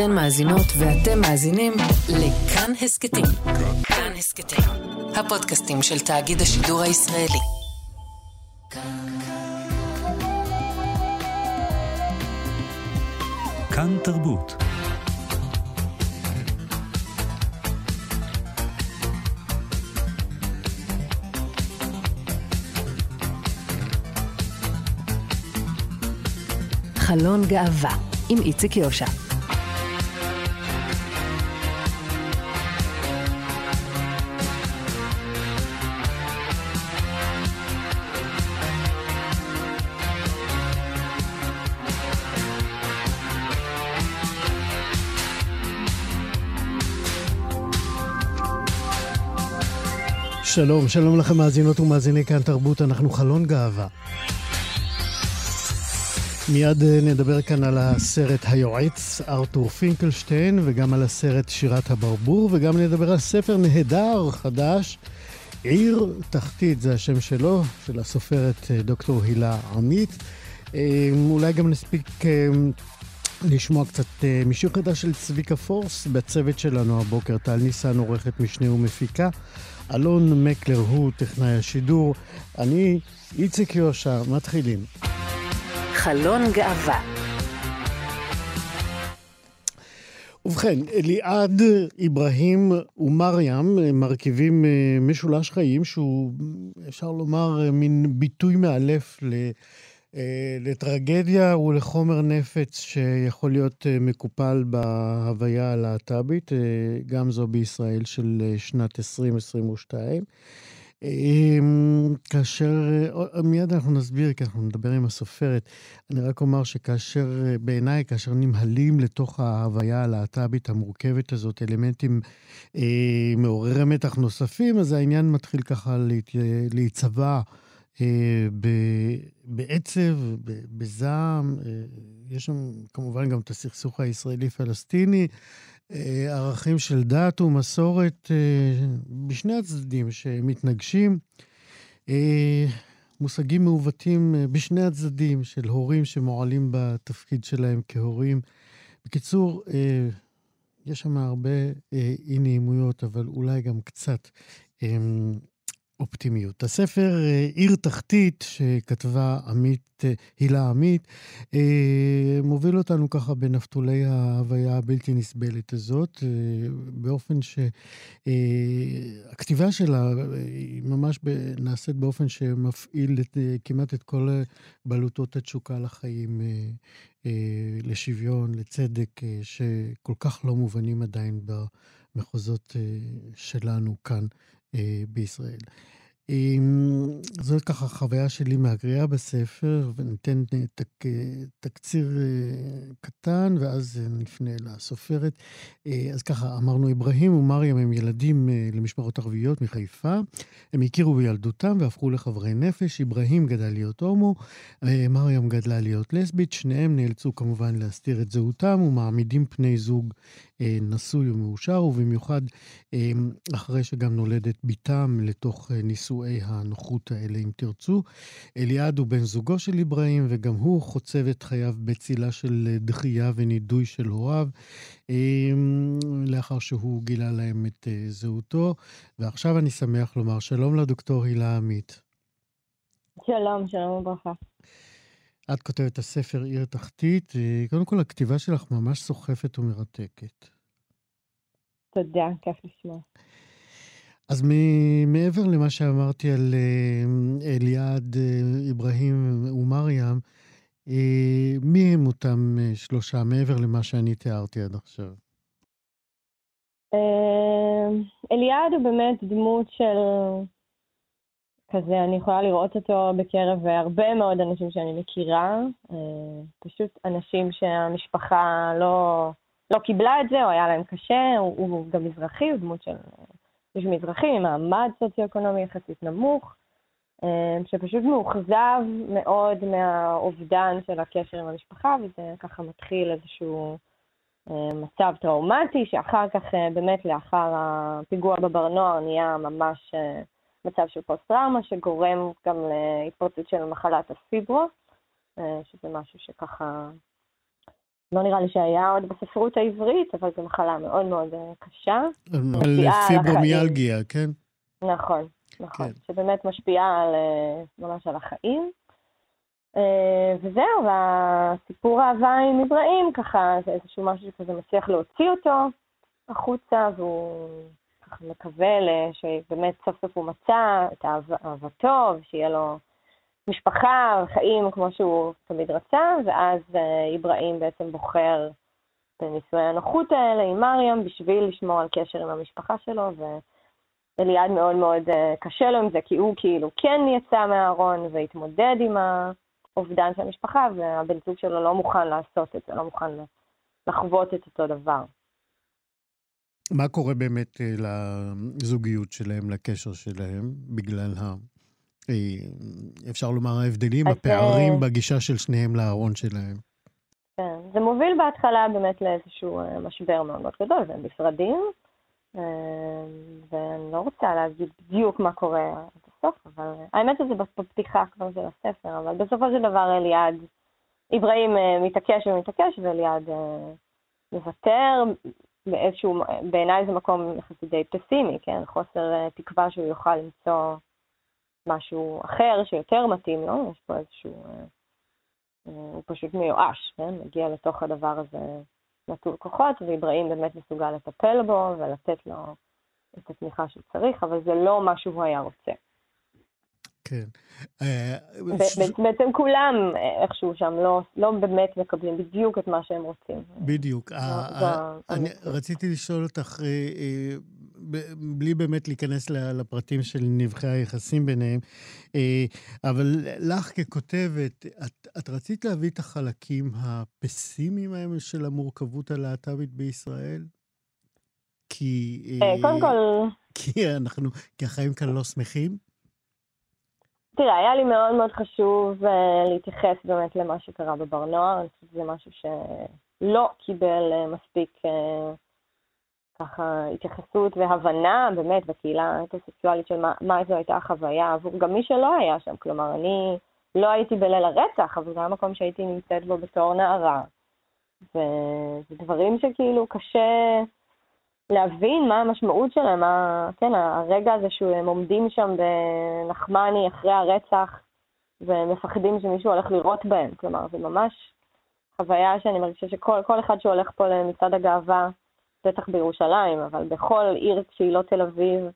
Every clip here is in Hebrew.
אתן מאזינות ואתם מאזינים לכאן הסכתים. כאן הסכתים, הפודקאסטים של תאגיד השידור הישראלי. כאן תרבות. חלון גאווה עם איציק יושע. שלום, שלום לכם מאזינות ומאזיני כאן תרבות, אנחנו חלון גאווה. מיד אה, נדבר כאן על הסרט היועץ ארתור פינקלשטיין וגם על הסרט שירת הברבור וגם נדבר על ספר נהדר חדש, עיר תחתית, זה השם שלו, של הסופרת אה, דוקטור הילה עמית. אה, אולי גם נספיק לשמוע קצת משיר חדש של צביקה פורס בצוות שלנו הבוקר, טל ניסן עורכת משנה ומפיקה. אלון מקלר הוא טכנאי השידור. אני איציק יושע, מתחילים. חלון גאווה. ובכן, אליעד, אברהים ומרים מרכיבים אה, משולש חיים שהוא, אפשר לומר, אה, מין ביטוי מאלף אה, לטרגדיה ולחומר נפץ שיכול להיות מקופל בהוויה הלהט"בית, גם זו בישראל של שנת 2022. אמ, כאשר, אה, מיד אנחנו נסביר, כי אנחנו נדבר עם הסופרת. אני רק אומר שכאשר, אה, בעיניי, כאשר נמהלים לתוך ההוויה הלהט"בית המורכבת הזאת, אלמנטים אה, מעוררי מתח נוספים, אז העניין מתחיל ככה להת, להיצבע אה, ב, בעצב, ב, בזעם. אה, יש שם כמובן גם את הסכסוך הישראלי-פלסטיני. אה, ערכים של דת ומסורת אה, בשני הצדדים שמתנגשים. אה, מושגים מעוותים בשני הצדדים של הורים שמועלים בתפקיד שלהם כהורים. בקיצור, יש שם הרבה אי נעימויות, אבל אולי גם קצת אופטימיות. הספר אה, עיר תחתית, שכתבה עמית, אה, הילה עמית, אה, מוביל אותנו ככה בנפתולי ההוויה הבלתי נסבלת הזאת, באופן שהכתיבה שלה היא ממש נעשית באופן שמפעיל את, כמעט את כל בלוטות התשוקה לחיים, לשוויון, לצדק, שכל כך לא מובנים עדיין במחוזות שלנו כאן. אה, בישראל. זאת ככה חוויה שלי מהקריאה בספר, וניתן אה, תק, תקציר אה, קטן, ואז נפנה לסופרת. אז ככה, אמרנו, אברהים ומריה הם ילדים למשפחות ערביות מחיפה. הם הכירו בילדותם והפכו לחברי נפש. אברהים גדל להיות הומו, מרים גדלה להיות לסבית. שניהם נאלצו כמובן להסתיר את זהותם ומעמידים פני זוג נשוי ומאושר, ובמיוחד אה, אחרי שגם נולדת בתם לתוך אה, נישואי הנוחות האלה, אם תרצו. אליעד הוא בן זוגו של אברהים, וגם הוא חוצב את חייו בצילה של דחייה ונידוי של הוריו, לאחר שהוא גילה להם את זהותו. ועכשיו אני שמח לומר שלום לדוקטור הילה עמית. שלום, שלום וברכה. את כותבת את הספר עיר תחתית. אה, קודם כל, הכתיבה שלך ממש סוחפת ומרתקת. תודה, כיף לשמוע. אז מעבר למה שאמרתי על אה, אליעד, אה, אברהים ומרים, מי הם אותם שלושה, מעבר למה שאני תיארתי עד עכשיו? אליעד הוא באמת דמות של כזה, אני יכולה לראות אותו בקרב הרבה מאוד אנשים שאני מכירה, אה, פשוט אנשים שהמשפחה לא, לא קיבלה את זה, או היה להם קשה, הוא, הוא גם מזרחי, הוא דמות של מישהו מזרחי, מעמד סוציו-אקונומי יחסית נמוך, אה, שפשוט מאוכזב מאוד מהאובדן של הקשר עם המשפחה, וזה ככה מתחיל איזשהו אה, מצב טראומטי, שאחר כך, באמת לאחר הפיגוע בבר נוער, נהיה ממש... מצב של פוסט-טראומה שגורם גם להתפרצות של מחלת הפיברו, אה, שזה משהו שככה לא נראה לי שהיה עוד בספרות העברית, אבל זו מחלה מאוד מאוד קשה. על פיברומיאלגיה, כן? נכון, נכון. כן. שבאמת משפיעה על, ממש על החיים. וזהו, והסיפור האהבה עם אברהים, ככה, זה איזשהו משהו שכזה מצליח להוציא אותו החוצה, והוא ככה מקווה שבאמת סוף סוף הוא מצא את אהבתו, ושיהיה לו משפחה, חיים כמו שהוא תמיד רצה, ואז אברהים בעצם בוחר בנישואי הנוחות האלה עם מרים בשביל לשמור על קשר עם המשפחה שלו, ואליעד מאוד מאוד קשה לו עם זה, כי הוא כאילו כן יצא מהארון והתמודד עם האובדן של המשפחה, והבן זוג שלו לא מוכן לעשות את זה, לא מוכן לחוות את אותו דבר. מה קורה באמת לזוגיות שלהם, לקשר שלהם, בגלל ה... אפשר לומר ההבדלים, הפערים בגישה של שניהם לארון שלהם? כן, זה מוביל בהתחלה באמת לאיזשהו משבר מאוד מאוד גדול, והם נפרדים, ואני לא רוצה להגיד בדיוק מה קורה עד הסוף, אבל האמת שזה בפתיחה כבר של הספר, אבל בסופו של דבר אליעד, אברהים מתעקש ומתעקש, ואליעד מוותר, באיזשהו, בעיניי זה מקום יחסית די פסימי, כן? חוסר תקווה שהוא יוכל למצוא משהו אחר שיותר מתאים לו, יש פה איזשהו... הוא פשוט מיואש, כן? מגיע לתוך הדבר הזה נטול כוחות, ואיברהים באמת מסוגל לטפל בו ולתת לו את התמיכה שהוא צריך, אבל זה לא מה שהוא היה רוצה. כן. בעצם כולם איכשהו שם לא, לא באמת מקבלים בדיוק את מה שהם רוצים. בדיוק. אני רציתי לשאול אותך, בלי באמת להיכנס לפרטים של נבחי היחסים ביניהם, אבל לך ככותבת, את, את רצית להביא את החלקים הפסימיים האלה של המורכבות הלהט"בית בישראל? כי... קודם כל... כי אנחנו, כי החיים כאן לא שמחים? תראה, היה לי מאוד מאוד חשוב uh, להתייחס באמת למה שקרה בבר נוער, אני חושבת שזה משהו שלא קיבל uh, מספיק uh, ככה התייחסות והבנה באמת בקהילה האינטרסקסואלית של מה, מה זו הייתה החוויה עבור גם מי שלא היה שם. כלומר, אני לא הייתי בליל הרצח, אבל זה היה מקום שהייתי נמצאת בו בתור נערה. וזה דברים שכאילו קשה להבין מה המשמעות שלהם, מה, כן, הרגע הזה שהם עומדים שם בנחמני אחרי הרצח ומפחדים שמישהו הולך לירות בהם. כלומר, זה ממש חוויה שאני מרגישה שכל אחד שהולך פה למצעד הגאווה, בטח בירושלים, אבל בכל עיר שהיא לא תל אביב,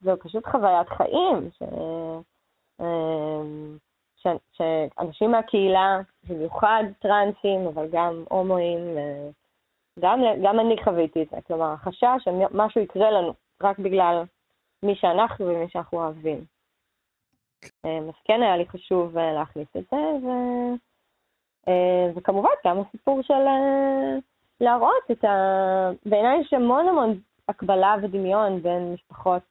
זו פשוט חוויית חיים, ש... אמ, ש... שאנשים מהקהילה, במיוחד טרנסים, אבל גם הומואים, גם, גם אני חוויתי את זה, כלומר, החשש שמשהו יקרה לנו רק בגלל מי שאנחנו ומי שאנחנו אוהבים. אמ, אז כן היה לי חשוב אה, להכניס את זה, ו... אה, וכמובן גם הסיפור של אה, להראות את ה... בעיניי יש המון המון הקבלה ודמיון בין משפחות,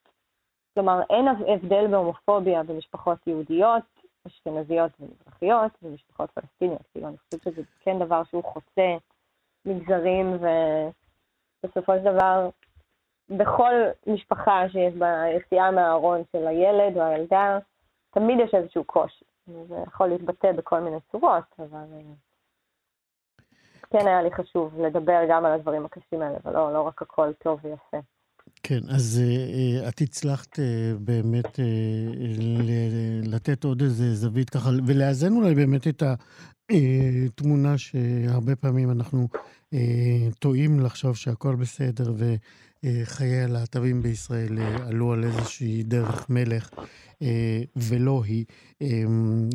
כלומר אין הבדל בהומופוביה במשפחות יהודיות, אשכנזיות ומזרחיות ומשפחות פלסטיניות, כאילו אני חושבת שזה כן דבר שהוא חוצה מגזרים ובסופו של דבר בכל משפחה שיש בה יציאה מהארון של הילד או הילדה, תמיד יש איזשהו קושי. זה יכול להתבטא בכל מיני צורות, אבל כן היה לי חשוב לדבר גם על הדברים הקשים האלה, ולא לא רק הכל טוב ויפה. כן, אז uh, את הצלחת uh, באמת uh, לתת עוד איזה זווית ככה, ולאזן אולי באמת את התמונה שהרבה פעמים אנחנו uh, טועים לחשוב שהכל בסדר, וחיי הלהט"בים בישראל עלו על איזושהי דרך מלך, ולא היא,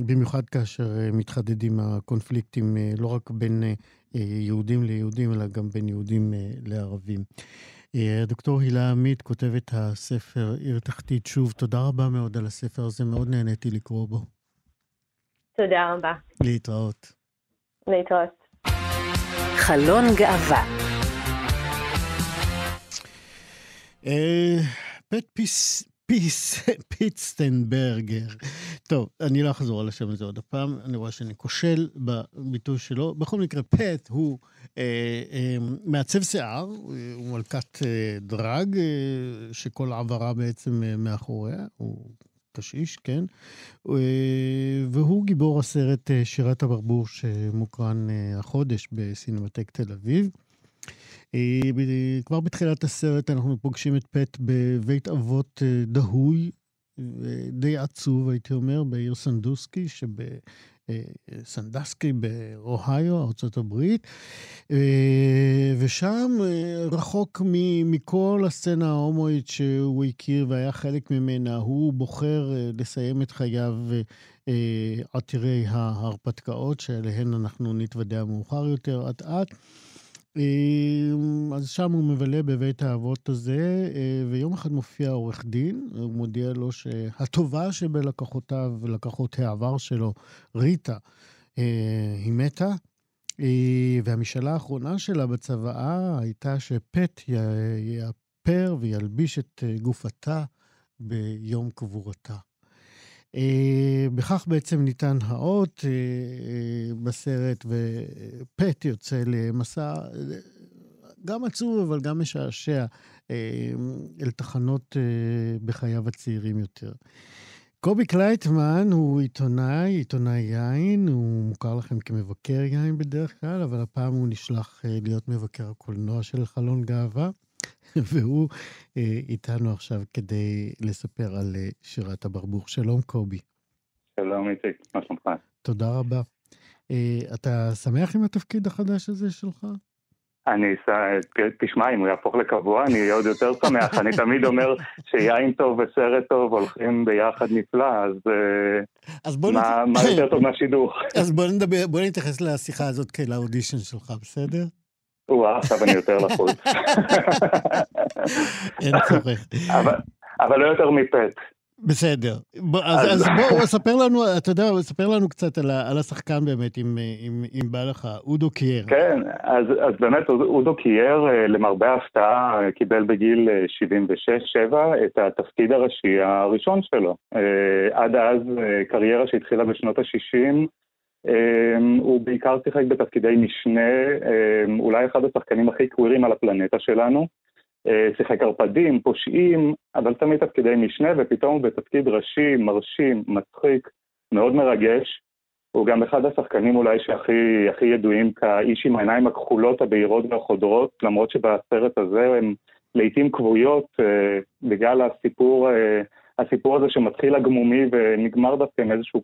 במיוחד כאשר מתחדדים הקונפליקטים, לא רק בין... יהודים ליהודים, אלא גם בין יהודים לערבים. הדוקטור הילה עמית כותבת הספר עיר תחתית. שוב, תודה רבה מאוד על הספר הזה, מאוד נהניתי לקרוא בו. תודה רבה. להתראות. להתראות. חלון גאווה. פט פיס, פיס, פיטסטנברגר. טוב, אני לא אחזור על השם הזה עוד הפעם, אני רואה שאני כושל בביטוי שלו. בכל מקרה, פט הוא אה, אה, מעצב שיער, הוא מלכת אה, דראג, אה, שכל עברה בעצם אה, מאחוריה, הוא קשיש, כן? והוא גיבור הסרט שירת הברבור שמוקרן החודש בסינמטק תל אביב. כבר בתחילת הסרט אנחנו פוגשים את פט בבית אבות דהוי, די עצוב, הייתי אומר, בעיר סנדוסקי, שב... סנדסקי באוהיו, ארה"ב, ושם, רחוק מכל הסצנה ההומואית שהוא הכיר והיה חלק ממנה, הוא בוחר לסיים את חייו עתירי ההרפתקאות, שאליהן אנחנו נתוודע מאוחר יותר, אט-אט. אז שם הוא מבלה בבית האבות הזה, ויום אחד מופיע עורך דין, הוא מודיע לו שהטובה שבלקוחותיו ולקוחות העבר שלו, ריטה, היא מתה, והמשאלה האחרונה שלה בצוואה הייתה שפט יאפר וילביש את גופתה ביום קבורתה. בכך בעצם ניתן האות בסרט, ופט יוצא למסע גם עצוב, אבל גם משעשע, אל תחנות בחייו הצעירים יותר. קובי קלייטמן הוא עיתונאי, עיתונאי יין, הוא מוכר לכם כמבקר יין בדרך כלל, אבל הפעם הוא נשלח להיות מבקר הקולנוע של חלון גאווה. והוא אה, איתנו עכשיו כדי לספר על אה, שירת הברבור. שלום, קובי. שלום, איציק, מה שלומך? תודה רבה. אה, אתה שמח עם התפקיד החדש הזה שלך? אני, תשמע, אם הוא יהפוך לקבוע, אני אהיה עוד יותר שמח. אני תמיד אומר שיין טוב וסרט טוב הולכים ביחד נפלא, אז, אז בוא מה, נת... מה יותר טוב מהשידוך? אז בוא נדבר, בוא נתייחס לשיחה הזאת כאל-האודישן שלך, בסדר? או-אה, עכשיו אני יותר לחוץ. אין צורך. אבל לא יותר מפט. בסדר. אז, אז בוא, ספר לנו, אתה יודע, ספר לנו קצת על, על השחקן באמת, אם, אם, אם בא לך, אודו קייר. כן, אז, אז באמת אודו קייר, אה, למרבה ההפתעה, קיבל בגיל 76-7 אה, את התפקיד הראשי הראשון שלו. אה, עד אז, קריירה שהתחילה בשנות ה-60, אמ, הוא בעיקר שיחק בתפקידי משנה, אמ, אולי אחד השחקנים הכי קווירים על הפלנטה שלנו. אה, שיחק ערפדים, פושעים, אבל תמיד תפקידי משנה, ופתאום הוא בתפקיד ראשי, מרשים, מצחיק, מאוד מרגש. הוא גם אחד השחקנים אולי שהכי ידועים כאיש עם העיניים הכחולות, הבהירות והחודרות, למרות שבסרט הזה הם לעיתים כבויות אה, בגלל הסיפור, אה, הסיפור הזה שמתחיל הגמומי ונגמר דווקא עם איזשהו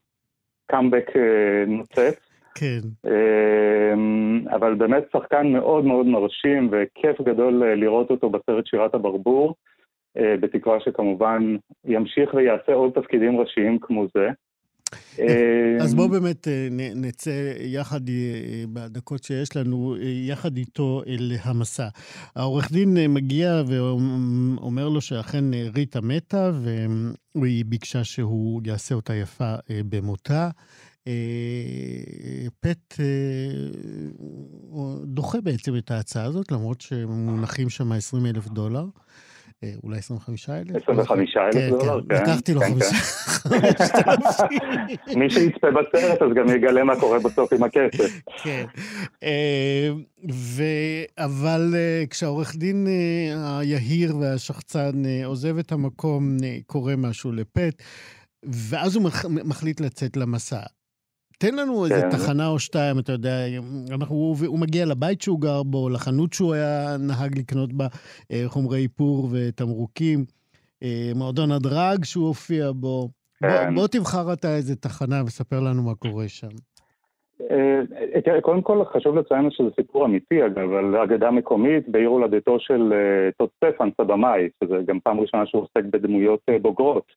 קאמבק אה, נוצץ. כן. אמ, אבל באמת שחקן מאוד מאוד מרשים וכיף גדול אה, לראות אותו בסרט שירת הברבור, אה, בתקווה שכמובן ימשיך ויעשה עוד תפקידים ראשיים כמו זה. אז בואו באמת נצא יחד, בדקות שיש לנו, יחד איתו אל המסע. העורך דין מגיע ואומר לו שאכן ריטה מתה, והיא ביקשה שהוא יעשה אותה יפה במותה. פט דוחה בעצם את ההצעה הזאת, למרות שמונחים שם 20 אלף דולר. אה, אולי 25 אלף? 25 אלף כן, דולר, כן. לקחתי לו 5,000. כן. מי שיצפה בסרט אז גם יגלה מה קורה בסוף עם הכסף. כן. אה, אבל אה, כשהעורך דין היהיר והשחצן עוזב את המקום, קורה משהו לפט, ואז הוא מחליט לצאת למסע. תן לנו איזה כן. תחנה או שתיים, אתה יודע, אנחנו, הוא, הוא מגיע לבית שהוא גר בו, לחנות שהוא היה נהג לקנות בה אה, חומרי איפור ותמרוקים, אה, מועדון הדרג שהוא הופיע בו. כן. בוא, בוא תבחר אתה איזה תחנה וספר לנו מה קורה שם. אה, קודם כל חשוב לציין שזה סיפור אמיתי אגב, על אגדה מקומית בעיר הולדתו של טוד סטפן, סבמאי, שזה גם פעם ראשונה שהוא עוסק בדמויות בוגרות.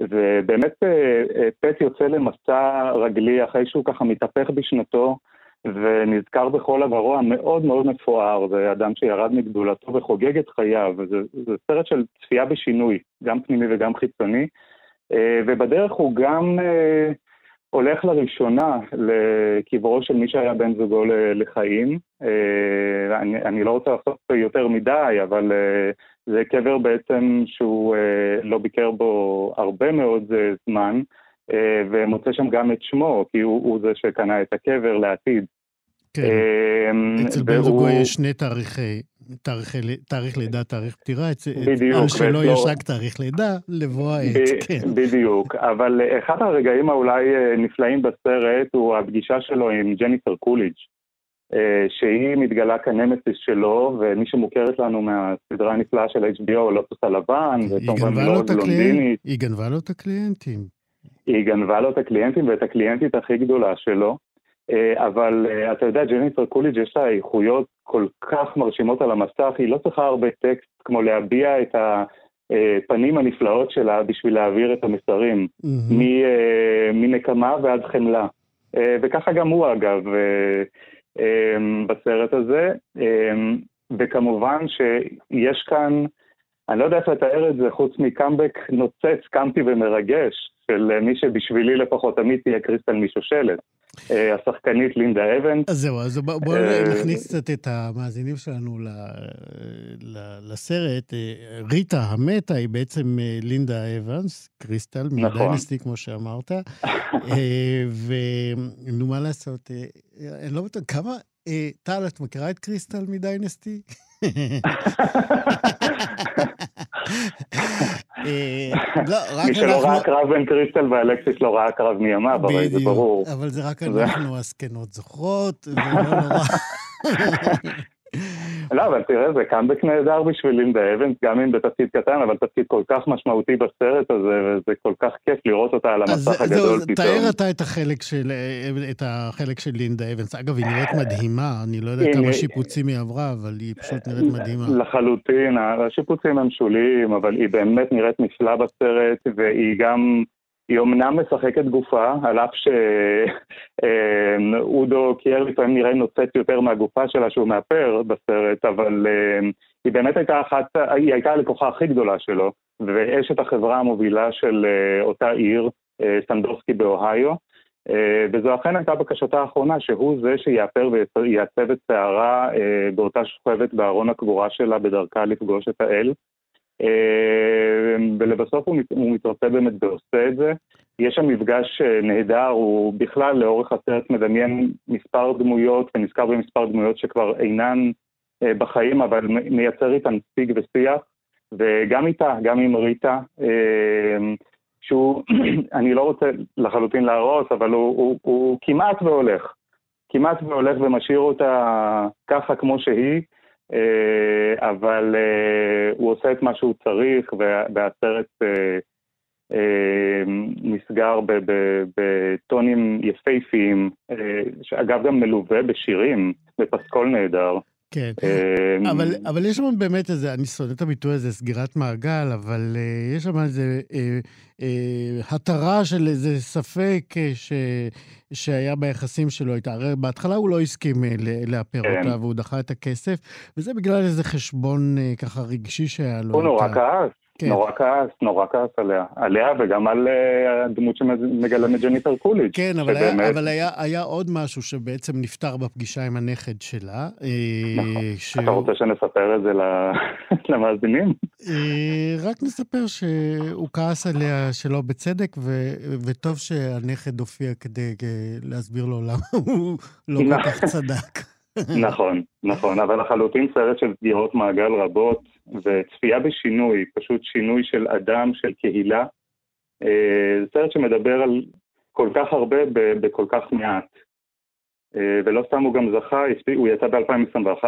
ובאמת אה, אה, פט יוצא למסע רגלי אחרי שהוא ככה מתהפך בשנתו ונזכר בכל עברו המאוד מאוד מפואר, זה אדם שירד מגדולתו וחוגג את חייו, וזה זה סרט של צפייה בשינוי, גם פנימי וגם חיצוני, אה, ובדרך הוא גם הולך לראשונה לקברו של מי שהיה בן זוגו לחיים. אני, אני לא רוצה לעשות יותר מדי, אבל זה קבר בעצם שהוא אה, לא ביקר בו הרבה מאוד אה, זמן, אה, ומוצא שם גם את שמו, כי הוא, הוא זה שקנה את הקבר לעתיד. כן, אה, אצל בן זוגו יש שני תאריכי תאריך לידה, תאריך פטירה, בדיוק. שלא יש רק תאריך לידה, לבוא העת, כן. בדיוק, אבל אחד הרגעים האולי נפלאים בסרט הוא הפגישה שלו עם ג'ניפר קוליג'. שהיא מתגלה כנמסיס שלו, ומי שמוכרת לנו מהסדרה הנפלאה של HBO, לוטוס הלבן, וכמובן לא בלונדינית. היא גנבה לו את הקליינטים. היא גנבה לו את הקליינטים ואת הקליינטית הכי גדולה שלו. אה, אבל אה, אתה יודע, ג'ניפר קוליג' יש לה איכויות כל כך מרשימות על המסך, היא לא צריכה הרבה טקסט כמו להביע את הפנים הנפלאות שלה בשביל להעביר את המסרים, mm-hmm. מנקמה ועד חמלה. וככה גם הוא אגב בסרט הזה, וכמובן שיש כאן, אני לא יודע איך לתאר את זה חוץ מקאמבק נוצץ, קאמפי ומרגש, של מי שבשבילי לפחות תמיד תהיה קריסטל משושלת. אה, השחקנית לינדה אבנס. אז זהו, אז בואו אה, נכניס קצת את המאזינים שלנו לסרט. אה, ריטה המתה היא בעצם לינדה אבנס, קריסטל, נכון. מדיינסטי, כמו שאמרת. ונו, מה לעשות, אני לא בטוח, כמה... טל, את מכירה את קריסטל מדיינסטי? אה, לא, מי שלא ראה קרב בין קריסטל ואלקסיס לא ראה קרב מימיו, הרי זה ברור. אבל זה רק אנחנו הזקנות זוכרות, ולא נורא. לא, אבל תראה, זה קאמבק נהדר בשביל לינדה אבנס, גם אם בתפקיד קטן, אבל תפקיד כל כך משמעותי בסרט הזה, וזה כל כך כיף לראות אותה על המסך הגדול פתאום. תאר אתה את החלק של, את החלק של לינדה אבנס. אגב, היא נראית מדהימה, אני לא יודע כמה שיפוצים היא עברה, אבל היא פשוט נראית מדהימה. לחלוטין, השיפוצים הם שוליים, אבל היא באמת נראית נפלא בסרט, והיא גם... היא אמנם משחקת גופה, על אף שאודו קייר לפעמים נראה נוצץ יותר מהגופה שלה שהוא מאפר בסרט, אבל אמ, היא באמת הייתה אחת, היא הייתה הלקוחה הכי גדולה שלו, ואשת החברה המובילה של אה, אותה עיר, אה, סנדורסקי באוהיו, אה, וזו אכן הייתה בקשתה האחרונה, שהוא זה שיאפר ויעצב את שערה באותה שוכבת בארון הקבורה שלה בדרכה לפגוש את האל. אה, ולבסוף הוא, הוא מתרצה באמת ועושה את זה. יש שם מפגש אה, נהדר, הוא בכלל לאורך הסרט מדמיין מספר דמויות ונזכר במספר דמויות שכבר אינן אה, בחיים, אבל מייצר איתן שיג ושיח, וגם איתה, גם עם ריטה, שהוא, אני לא רוצה לחלוטין להרוס, אבל הוא, הוא, הוא כמעט והולך. כמעט והולך ומשאיר אותה ככה כמו שהיא, אבל אה, הוא עושה את מה שהוא צריך, והסרט אה, נסגר בטונים יפהפיים, שאגב גם מלווה בשירים, בפסקול נהדר. כן, אבל, אבל יש שם באמת איזה, אני שונא את הביטוי הזה, סגירת מעגל, אבל uh, יש שם איזה uh, uh, התרה של איזה ספק ש, שהיה ביחסים שלו איתה. הרי בהתחלה הוא לא הסכים לאפר כן. אותה, והוא דחה את הכסף, וזה בגלל איזה חשבון uh, ככה רגשי שהיה לו. הוא נורא כעס. כן. נורא כעס, נורא כעס עליה. עליה וגם על uh, הדמות שמגלמת ג'ניפר קוליג'. כן, אבל, שבאמת... היה, אבל היה, היה עוד משהו שבעצם נפתר בפגישה עם הנכד שלה. אה, נכון. ש... אתה רוצה שנספר את זה למאזינים? אה, רק נספר שהוא כעס עליה שלא בצדק, ו, וטוב שהנכד הופיע כדי להסביר לו למה הוא לא כל כך צדק. נכון, נכון, אבל לחלוטין סרט של סגירות מעגל רבות וצפייה בשינוי, פשוט שינוי של אדם, של קהילה. אה, זה סרט שמדבר על כל כך הרבה בכל כך מעט. אה, ולא סתם הוא גם זכה, הוא יצא ב-2021,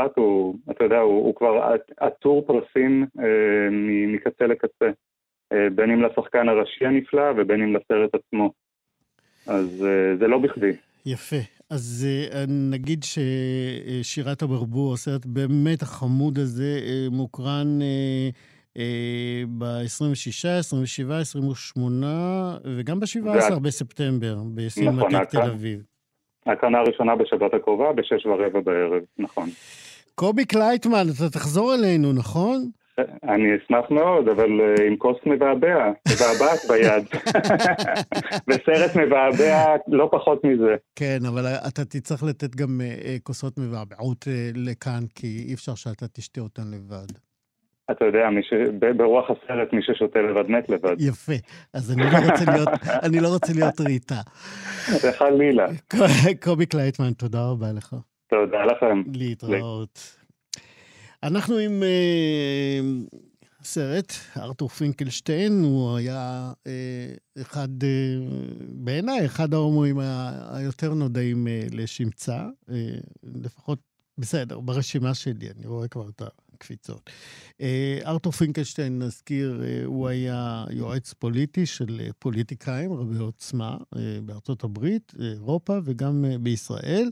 אתה יודע, הוא, הוא כבר עטור פרסים אה, מקצה לקצה, בין אם לשחקן הראשי הנפלא ובין אם לסרט עצמו. אז זה לא בכדי. יפה. אז אה, נגיד ששירת הברבור, הסרט באמת החמוד הזה, אה, מוקרן ב-26, 27, 28 וגם ב-17 בספטמבר, בסינמטק נכון, תל אביב. הקרנה הראשונה בשבת הקרובה, בשש ורבע בערב, נכון. קובי קלייטמן, אתה תחזור אלינו, נכון? אני אשמח מאוד, אבל אה, עם כוס מבעבע, מבעבעת ביד. וסרט מבעבע לא פחות מזה. כן, אבל אתה תצטרך לתת גם אה, אה, כוסות מבעבעות לכאן, כי אי אפשר שאתה תשתה אותן לבד. אתה יודע, ש... ברוח הסרט, מי ששותה לבד מת לבד. יפה. אז אני לא רוצה להיות, אני לא רוצה להיות ריטה. חלילה. קובי קלייטמן, תודה רבה לך. תודה לכם. להתראות. אנחנו עם אה, סרט, ארתור פינקלשטיין, הוא היה אה, אחד, אה, בעיניי, אחד ההומואים היותר נודעים אה, לשמצה, אה, לפחות בסדר, ברשימה שלי, אני רואה כבר את הקפיצות. אה, ארתור פינקלשטיין, נזכיר, אה, הוא היה יועץ פוליטי של אה, פוליטיקאים רבי עוצמה בארצות הברית, אירופה וגם בישראל.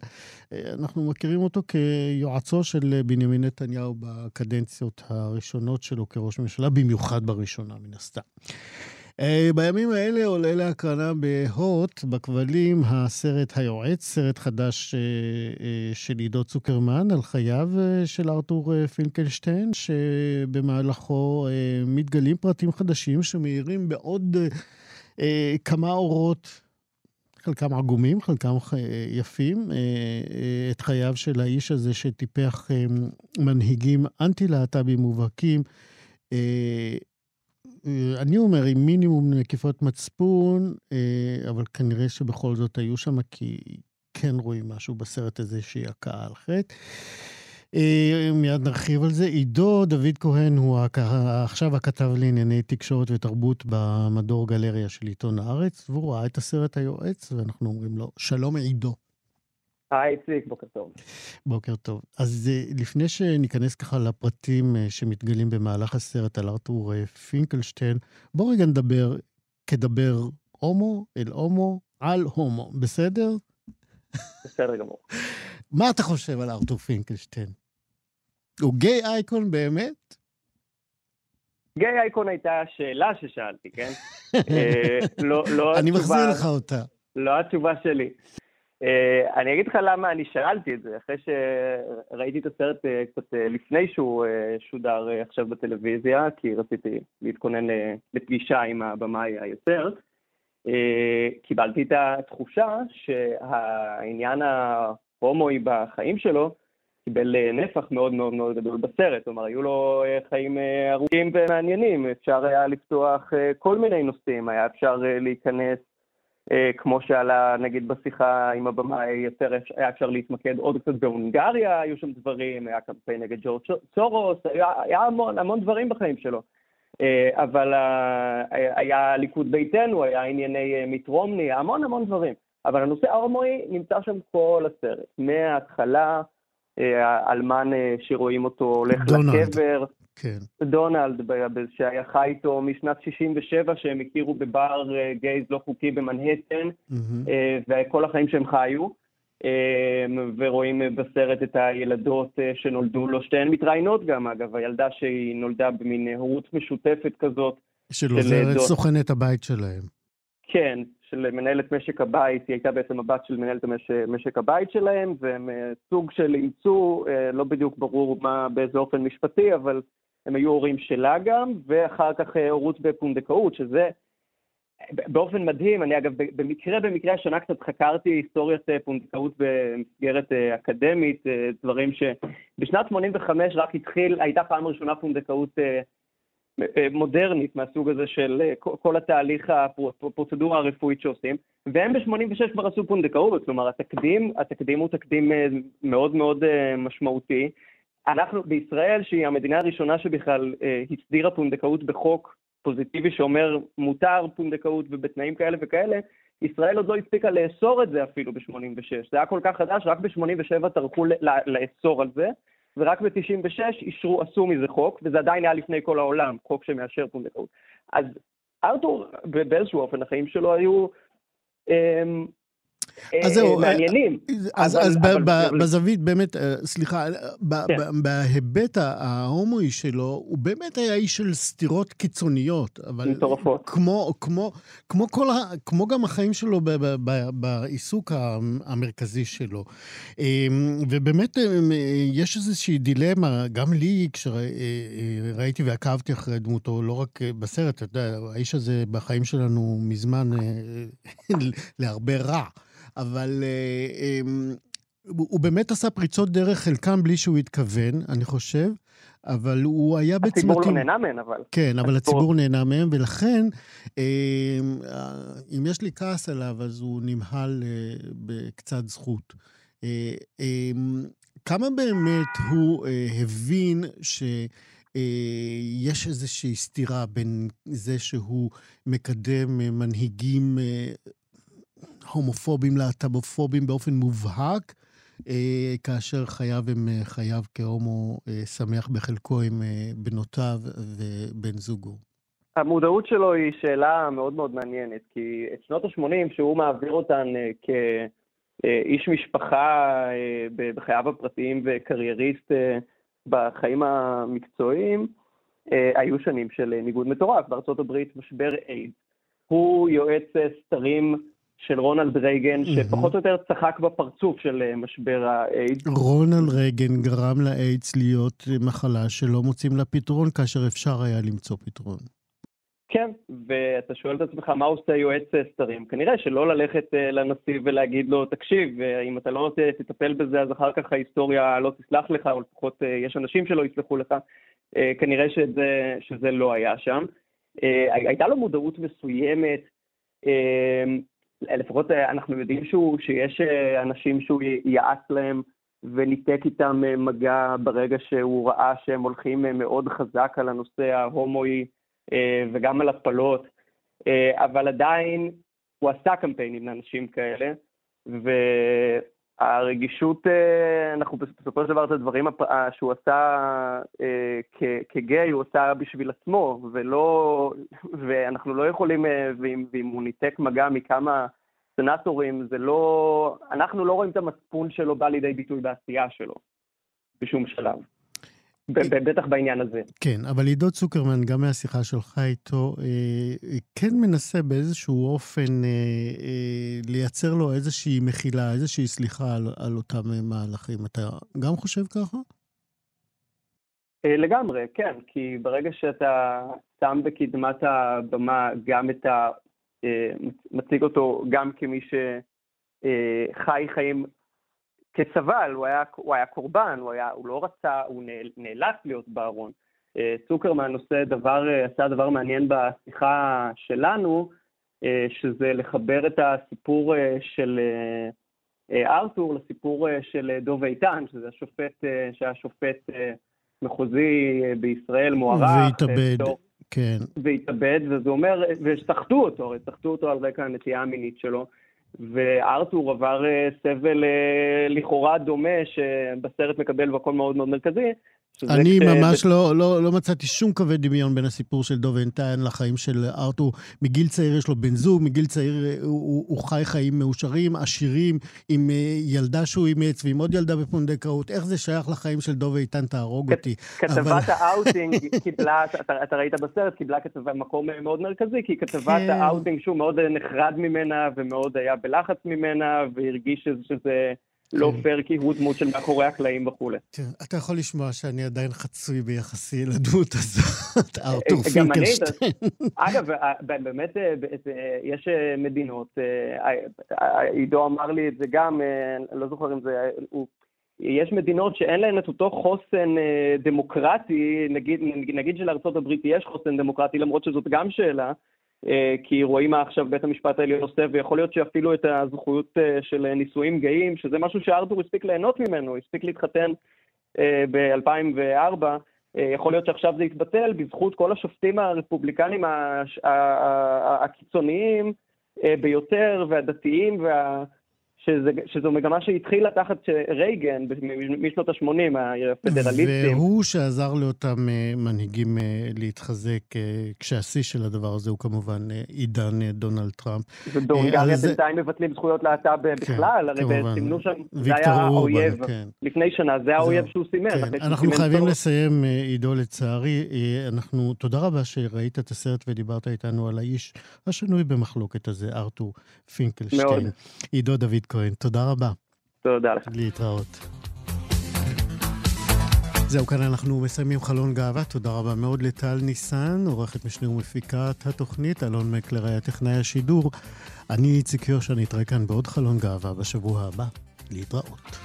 אנחנו מכירים אותו כיועצו של בנימין נתניהו בקדנציות הראשונות שלו כראש ממשלה, במיוחד בראשונה, מן הסתם. Uh, בימים האלה עולה להקרנה בהוט, בכבלים, הסרט היועץ, סרט חדש uh, uh, של עידו צוקרמן על חייו של ארתור פינקלשטיין, שבמהלכו מתגלים פרטים חדשים שמאירים בעוד כמה אורות. חלקם עגומים, חלקם יפים, את חייו של האיש הזה שטיפח מנהיגים אנטי-להט"בים מובהקים, אה, אני אומר, עם מינימום נקיפות מצפון, אה, אבל כנראה שבכל זאת היו שם, כי כן רואים משהו בסרט הזה שהיא הכאה על חטא. אה, מיד נרחיב על זה. עידו דוד כהן הוא עכשיו הכתב לענייני תקשורת ותרבות במדור גלריה של עיתון הארץ, והוא ראה את הסרט היועץ, ואנחנו אומרים לו, שלום עידו. היי, איציק, בוקר טוב. בוקר טוב. אז אה, לפני שניכנס ככה לפרטים אה, שמתגלים במהלך הסרט על ארתור אה, פינקלשטיין, בואו רגע נדבר כדבר הומו אל הומו על הומו, בסדר? בסדר גמור. מה אתה חושב על ארתור פינקלשטיין? הוא גיי אייקון באמת? גיי אייקון הייתה השאלה ששאלתי, כן? לא, לא אני מחזיר לך אותה. לא התשובה שלי. Uh, אני אגיד לך למה אני שאלתי את זה, אחרי שראיתי את הסרט uh, קצת uh, לפני שהוא uh, שודר uh, עכשיו בטלוויזיה, כי רציתי להתכונן לפגישה עם הבמאי היוצר, uh, קיבלתי את התחושה שהעניין ההומואי בחיים שלו קיבל uh, נפח מאוד מאוד מאוד גדול בסרט, כלומר היו לו uh, חיים uh, ארוכים ומעניינים, אפשר היה לפתוח uh, כל מיני נושאים, היה אפשר uh, להיכנס כמו שעלה נגיד בשיחה עם הבמאי, יותר היה אפשר להתמקד עוד קצת בהונגריה, היו שם דברים, היה קמפיין נגד ג'ורג' סורוס, היה, היה המון, המון דברים בחיים שלו. אה, אבל היה ליכוד ביתנו, היה ענייני אה, מיט רומני, המון המון דברים. אבל הנושא ההומואי נמצא שם כל הסרט, מההתחלה, האלמן שרואים אותו הולך לקבר. כן. דונלד, שהיה חי איתו משנת 67, שהם הכירו בבר אה, גייז לא חוקי במנהטן, mm-hmm. וכל החיים שהם חיו. אה, ורואים בסרט את הילדות שנולדו לו, שתיהן מתראיינות גם, אגב, הילדה שהיא נולדה במין הורות משותפת כזאת. של עוזרת סוכנת הבית שלהם. כן, של מנהלת משק הבית, היא הייתה בעצם הבת של מנהלת המש, משק הבית שלהם, והם סוג של אימצו, לא בדיוק ברור מה, באיזה אופן משפטי, אבל הם היו הורים שלה גם, ואחר כך אה, הורות בפונדקאות, שזה באופן מדהים, אני אגב, במקרה, במקרה השנה קצת חקרתי היסטוריית אה, פונדקאות במסגרת אה, אקדמית, דברים שבשנת 85 רק התחיל, הייתה פעם ראשונה פונדקאות מודרנית מהסוג הזה של כל התהליך, הפרוצדורה הרפואית שעושים, והם ב-86 כבר עשו פונדקאות, כלומר התקדים, התקדים הוא תקדים מאוד מאוד משמעותי, אנחנו בישראל, שהיא המדינה הראשונה שבכלל אה, הסדירה פונדקאות בחוק פוזיטיבי שאומר מותר פונדקאות ובתנאים כאלה וכאלה, ישראל עוד לא הספיקה לאסור את זה אפילו ב-86. זה היה כל כך חדש, רק ב-87 טרחו לאסור על זה, ורק ב-96 אישרו, עשו מזה חוק, וזה עדיין היה לפני כל העולם, חוק שמאשר פונדקאות. אז ארתור, באיזשהו אופן, החיים שלו היו... אה, אז זהו, אה, מעניינים. אז, אבל, אז אבל, אבל... בזווית, באמת, אה, סליחה, כן. בהיבט ההומואי שלו, הוא באמת היה איש של סתירות קיצוניות. אבל מטורפות. כמו, כמו, כמו, כל כמו גם החיים שלו ב, ב, ב, בעיסוק המרכזי שלו. אמ, ובאמת, אמ, יש איזושהי דילמה, גם לי, כשראיתי ועקבתי אחרי דמותו, לא רק בסרט, אתה יודע, האיש הזה בחיים שלנו מזמן להרבה רע. אבל אה, אמ, הוא באמת עשה פריצות דרך, חלקם בלי שהוא התכוון, אני חושב, אבל הוא היה בצמתים... הציבור לא נהנה מהם, אבל. כן, אבל הציבור נהנה מהם, ולכן, אמ, אם יש לי כעס עליו, אז הוא נמהל אה, בקצת זכות. אה, אמ, כמה באמת הוא אה, הבין ש... אה, יש איזושהי סתירה בין זה שהוא מקדם אה, מנהיגים אה, הומופובים, להט"בופובים באופן מובהק, כאשר חייו הם חייו כהומו שמח בחלקו עם בנותיו ובן זוגו. המודעות שלו היא שאלה מאוד מאוד מעניינת, כי את שנות ה-80, שהוא מעביר אותן כאיש משפחה בחייו הפרטיים וקרייריסט בחיים המקצועיים אה, היו שנים של אה, ניגוד מטורף. בארצות הברית משבר איידס. הוא יועץ אה, סתרים של רונלד רייגן, שפחות או יותר צחק בפרצוף של משבר האיידס. רונלד רייגן גרם לאיידס להיות מחלה שלא מוצאים לה פתרון, כאשר אפשר היה למצוא פתרון. כן, ואתה שואל את עצמך, מה עושה יועץ סתרים? כנראה שלא ללכת לנשיא ולהגיד לו, תקשיב, אם אתה לא תטפל בזה, אז אחר כך ההיסטוריה לא תסלח לך, או לפחות יש אנשים שלא יסלחו לך. כנראה שזה, שזה לא היה שם. הייתה לו מודעות מסוימת, לפחות אנחנו יודעים שהוא, שיש אנשים שהוא יעץ להם וניתק איתם מגע ברגע שהוא ראה שהם הולכים מאוד חזק על הנושא ההומואי. אה, וגם על הפלות, אה, אבל עדיין הוא עשה קמפיינים לאנשים כאלה, והרגישות, אה, אנחנו בסופו של דבר את הדברים שהוא עשה כגיי, הוא עשה בשביל עצמו, ולא, ואנחנו לא יכולים, ואם, ואם הוא ניתק מגע מכמה סנטורים, זה לא, אנחנו לא רואים את המצפון שלו בא לידי ביטוי בעשייה שלו, בשום שלב. בטח בעניין הזה. כן, אבל עידו צוקרמן, גם מהשיחה שלך איתו, אה, כן מנסה באיזשהו אופן אה, אה, לייצר לו איזושהי מחילה, איזושהי סליחה על, על אותם מהלכים. אתה גם חושב ככה? לגמרי, כן, כי ברגע שאתה שם בקדמת הבמה גם את ה... מציג אותו גם כמי שחי חיים כסבל, הוא היה, הוא היה קורבן, הוא, היה, הוא לא רצה, הוא נאלץ להיות בארון. אה, צוקרמן עושה דבר, אה, עשה דבר מעניין בשיחה שלנו, אה, שזה לחבר את הסיפור של ארתור לסיפור של דוב איתן, שזה השופט, שהיה שופט מחוזי בישראל, מוערך. והתאבד, כן. והתאבד, וזה אומר, וסחטו אותו, הרי סחטו אותו על רקע הנטייה המינית שלו. וארתור עבר אה, סבל אה, לכאורה דומה, שבסרט מקבל מקום מאוד מאוד מרכזי, אני כש... ממש לא, לא, לא מצאתי שום קווי דמיון בין הסיפור של דוב אנטיין לחיים של ארתור. מגיל צעיר יש לו בן זוג, מגיל צעיר אה, הוא, הוא חי חיים מאושרים, עשירים, עם אה, ילדה שהוא אימץ ועם עוד ילדה בפונדקאות. איך זה שייך לחיים של דוב איתן? תהרוג אותי. כתבת אבל... האאוטינג קיבלה, אתה, אתה ראית בסרט, קיבלה כתבה מקום מאוד מרכזי, כי כתבת כן. האאוטינג שהוא מאוד נחרד ממנה ומאוד היה בלחץ ממנה, והרגיש שזה... לא כן. פייר כי הוא דמות של מאחורי הקלעים וכולי. כן, אתה יכול לשמוע שאני עדיין חצוי ביחסי לדמות הזאת, ארתור פינקלשטיין. אגב, אה, באמת אה, יש אה, מדינות, עידו אמר לי את זה גם, אני לא זוכר אם זה... יש מדינות שאין להן את אותו חוסן דמוקרטי, נגיד, נגיד שלארה"ב יש חוסן דמוקרטי, למרות שזאת גם שאלה, אה, כי רואים מה עכשיו בית המשפט העליון עושה, ויכול להיות שאפילו את הזכויות אה, של נישואים גאים, שזה משהו שארתור הספיק ליהנות ממנו, הספיק להתחתן אה, ב-2004, יכול להיות שעכשיו זה יתבטל בזכות כל השופטים הרפובליקנים הקיצוניים ביותר, והדתיים וה... שזה, שזו מגמה שהתחילה תחת רייגן משנות ה-80, הפדרליסטים. והוא שעזר לאותם אה, מנהיגים אה, להתחזק, אה, כשהשיא של הדבר הזה הוא כמובן עידן דונלד טראמפ. ובהונגריה בינתיים מבטלים זכויות להט"ב כן, בכלל, הרי סימנו שם, זה היה האויב, כן. לפני שנה, זה האויב שהוא סימן. כן. אנחנו חייבים לסיים, עידו, לצערי. אנחנו, תודה רבה שראית את הסרט ודיברת איתנו על האיש השנוי במחלוקת הזה, ארתור פינקלשטיין. מאוד. עידו דוד כהן, תודה רבה. תודה לך. להתראות. זהו, כאן אנחנו מסיימים חלון גאווה. תודה רבה מאוד לטל ניסן, עורכת משנה ומפיקת התוכנית, אלון מקלר היה טכנאי השידור. אני איציק יושע, נתראה כאן בעוד חלון גאווה בשבוע הבא. להתראות.